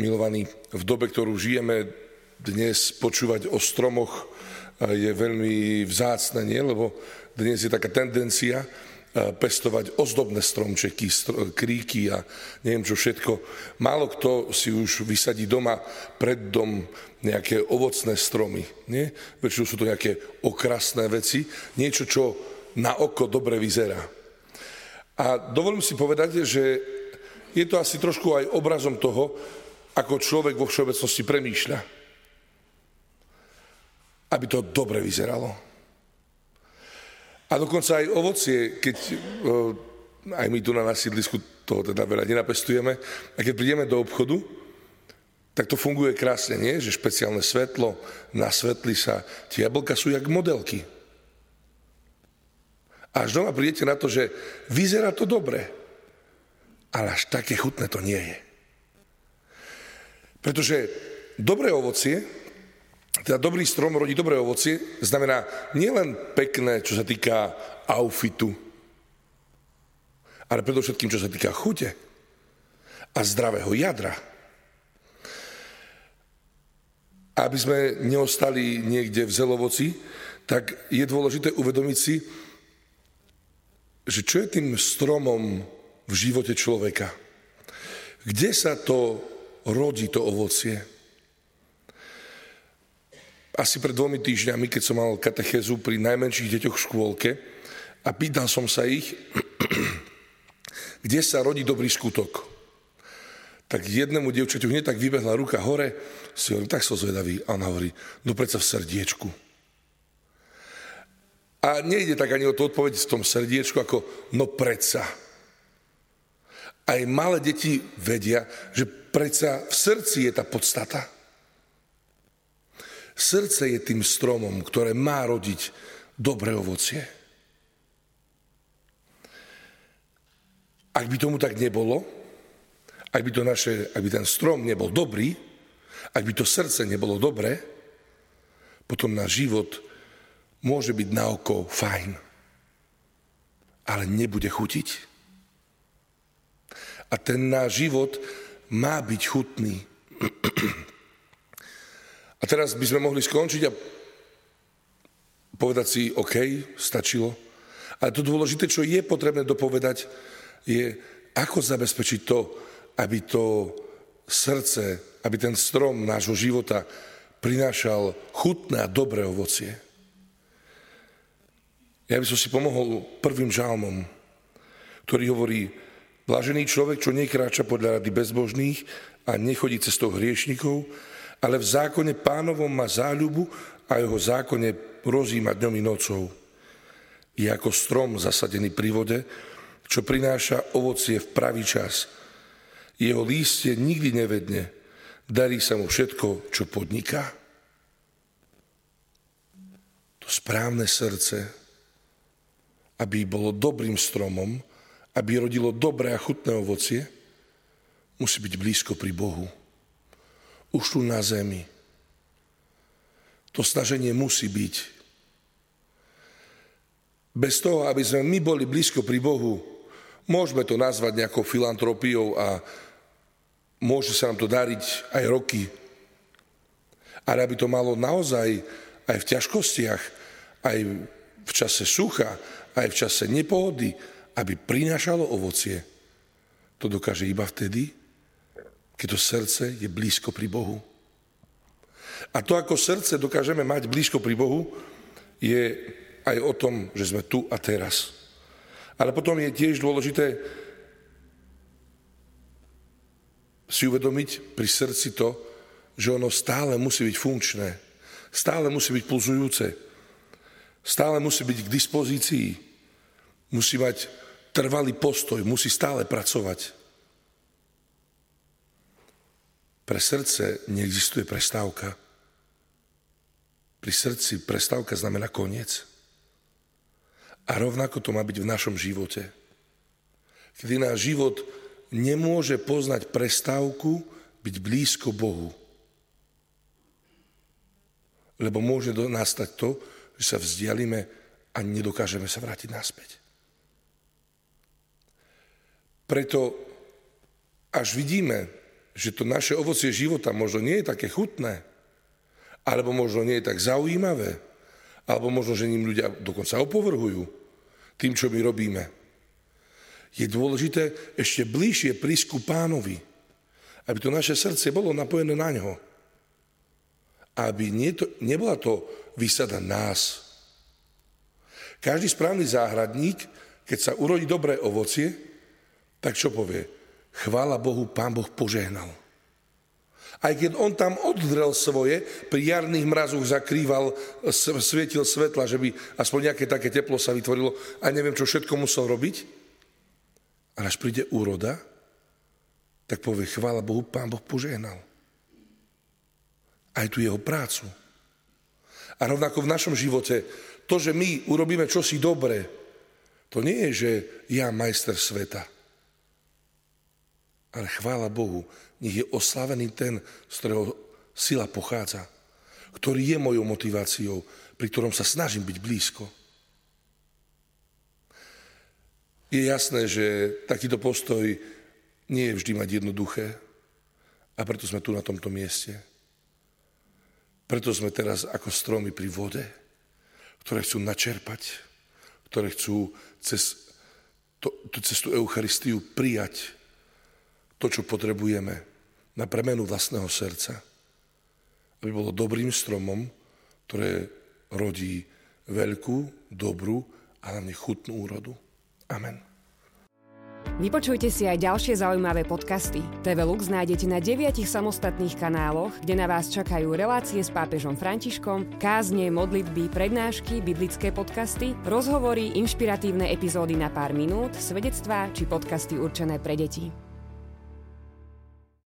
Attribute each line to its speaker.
Speaker 1: milovaní, v dobe, ktorú žijeme dnes, počúvať o stromoch je veľmi vzácne, nie? lebo dnes je taká tendencia pestovať ozdobné stromčeky, kríky a neviem čo všetko. Málo kto si už vysadí doma pred dom nejaké ovocné stromy. Nie? Väčšinou sú to nejaké okrasné veci, niečo, čo na oko dobre vyzerá. A dovolím si povedať, že je to asi trošku aj obrazom toho, ako človek vo všeobecnosti premýšľa. Aby to dobre vyzeralo. A dokonca aj ovocie, keď aj my tu na nasídlisku toho teda veľa nenapestujeme, a keď prídeme do obchodu, tak to funguje krásne, nie? Že špeciálne svetlo, nasvetli sa, tie jablka sú jak modelky. A až doma prídete na to, že vyzerá to dobre, ale až také chutné to nie je. Pretože dobré ovocie, teda dobrý strom rodí dobré ovocie, znamená nielen pekné, čo sa týka outfitu, ale predovšetkým, čo sa týka chute a zdravého jadra. Aby sme neostali niekde v zelovoci, tak je dôležité uvedomiť si, že čo je tým stromom v živote človeka? Kde sa to rodí, to ovocie? Asi pred dvomi týždňami, keď som mal katechézu pri najmenších deťoch v škôlke a pýtal som sa ich, kde sa rodí dobrý skutok. Tak jednému dievčaťu hneď tak vybehla ruka hore, si hovorím, tak som zvedavý. A ona hovorí, no predsa v srdiečku. A nejde tak ani o to odpoveď v tom srdiečku, ako no predsa. Aj malé deti vedia, že predsa v srdci je tá podstata. Srdce je tým stromom, ktoré má rodiť dobré ovocie. Ak by tomu tak nebolo, ak by, to naše, ak by ten strom nebol dobrý, ak by to srdce nebolo dobré, potom náš život môže byť na oko fajn, ale nebude chutiť. A ten náš život má byť chutný. A teraz by sme mohli skončiť a povedať si, OK, stačilo. Ale to dôležité, čo je potrebné dopovedať, je, ako zabezpečiť to, aby to srdce, aby ten strom nášho života prinášal chutné a dobré ovocie. Ja by som si pomohol prvým žalmom, ktorý hovorí, Blažený človek, čo nekráča podľa rady bezbožných a nechodí cestou hriešnikov, ale v zákone pánovom má záľubu a jeho zákone rozíma dňom i nocou. Je ako strom zasadený pri vode, čo prináša ovocie v pravý čas. Jeho lístie nikdy nevedne, darí sa mu všetko, čo podniká. To správne srdce aby bolo dobrým stromom, aby rodilo dobré a chutné ovocie, musí byť blízko pri Bohu. Už tu na zemi. To snaženie musí byť. Bez toho, aby sme my boli blízko pri Bohu, môžeme to nazvať nejakou filantropiou a môže sa nám to dariť aj roky. Ale aby to malo naozaj aj v ťažkostiach, aj v čase sucha, aj v čase nepohody, aby prinášalo ovocie. To dokáže iba vtedy, keď to srdce je blízko pri Bohu. A to, ako srdce dokážeme mať blízko pri Bohu, je aj o tom, že sme tu a teraz. Ale potom je tiež dôležité si uvedomiť pri srdci to, že ono stále musí byť funkčné, stále musí byť pulzujúce, Stále musí byť k dispozícii. Musí mať trvalý postoj, musí stále pracovať. Pre srdce neexistuje prestávka. Pri srdci prestávka znamená koniec. A rovnako to má byť v našom živote. Kedy náš život nemôže poznať prestávku, byť blízko Bohu. Lebo môže nastať to, že sa vzdialíme a nedokážeme sa vrátiť naspäť. Preto až vidíme, že to naše ovocie života možno nie je také chutné, alebo možno nie je tak zaujímavé, alebo možno, že ním ľudia dokonca opovrhujú tým, čo my robíme. Je dôležité ešte bližšie prísť ku pánovi, aby to naše srdce bolo napojené na ňo. Aby nie to, nebola to vysada nás. Každý správny záhradník, keď sa urodí dobré ovocie, tak čo povie? Chvála Bohu, pán Boh požehnal. Aj keď on tam oddrel svoje, pri jarných mrazoch zakrýval, svietil svetla, že by aspoň nejaké také teplo sa vytvorilo a neviem, čo všetko musel robiť. Ale až príde úroda, tak povie, chvála Bohu, pán Boh požehnal. Aj tu jeho prácu. A rovnako v našom živote, to, že my urobíme čosi dobré, to nie je, že ja majster sveta. Ale chvála Bohu, nech je oslavený ten, z ktorého sila pochádza, ktorý je mojou motiváciou, pri ktorom sa snažím byť blízko. Je jasné, že takýto postoj nie je vždy mať jednoduché a preto sme tu na tomto mieste. Preto sme teraz ako stromy pri vode, ktoré chcú načerpať, ktoré chcú cez, to, cez tú Eucharistiu prijať to, čo potrebujeme na premenu vlastného srdca, aby bolo dobrým stromom, ktoré rodí veľkú, dobrú a hlavne chutnú úrodu. Amen.
Speaker 2: Vypočujte si aj ďalšie zaujímavé podcasty. TV Lux nájdete na deviatich samostatných kanáloch, kde na vás čakajú relácie s pápežom Františkom, kázne, modlitby, prednášky, biblické podcasty, rozhovory, inšpiratívne epizódy na pár minút, svedectvá či podcasty určené pre deti.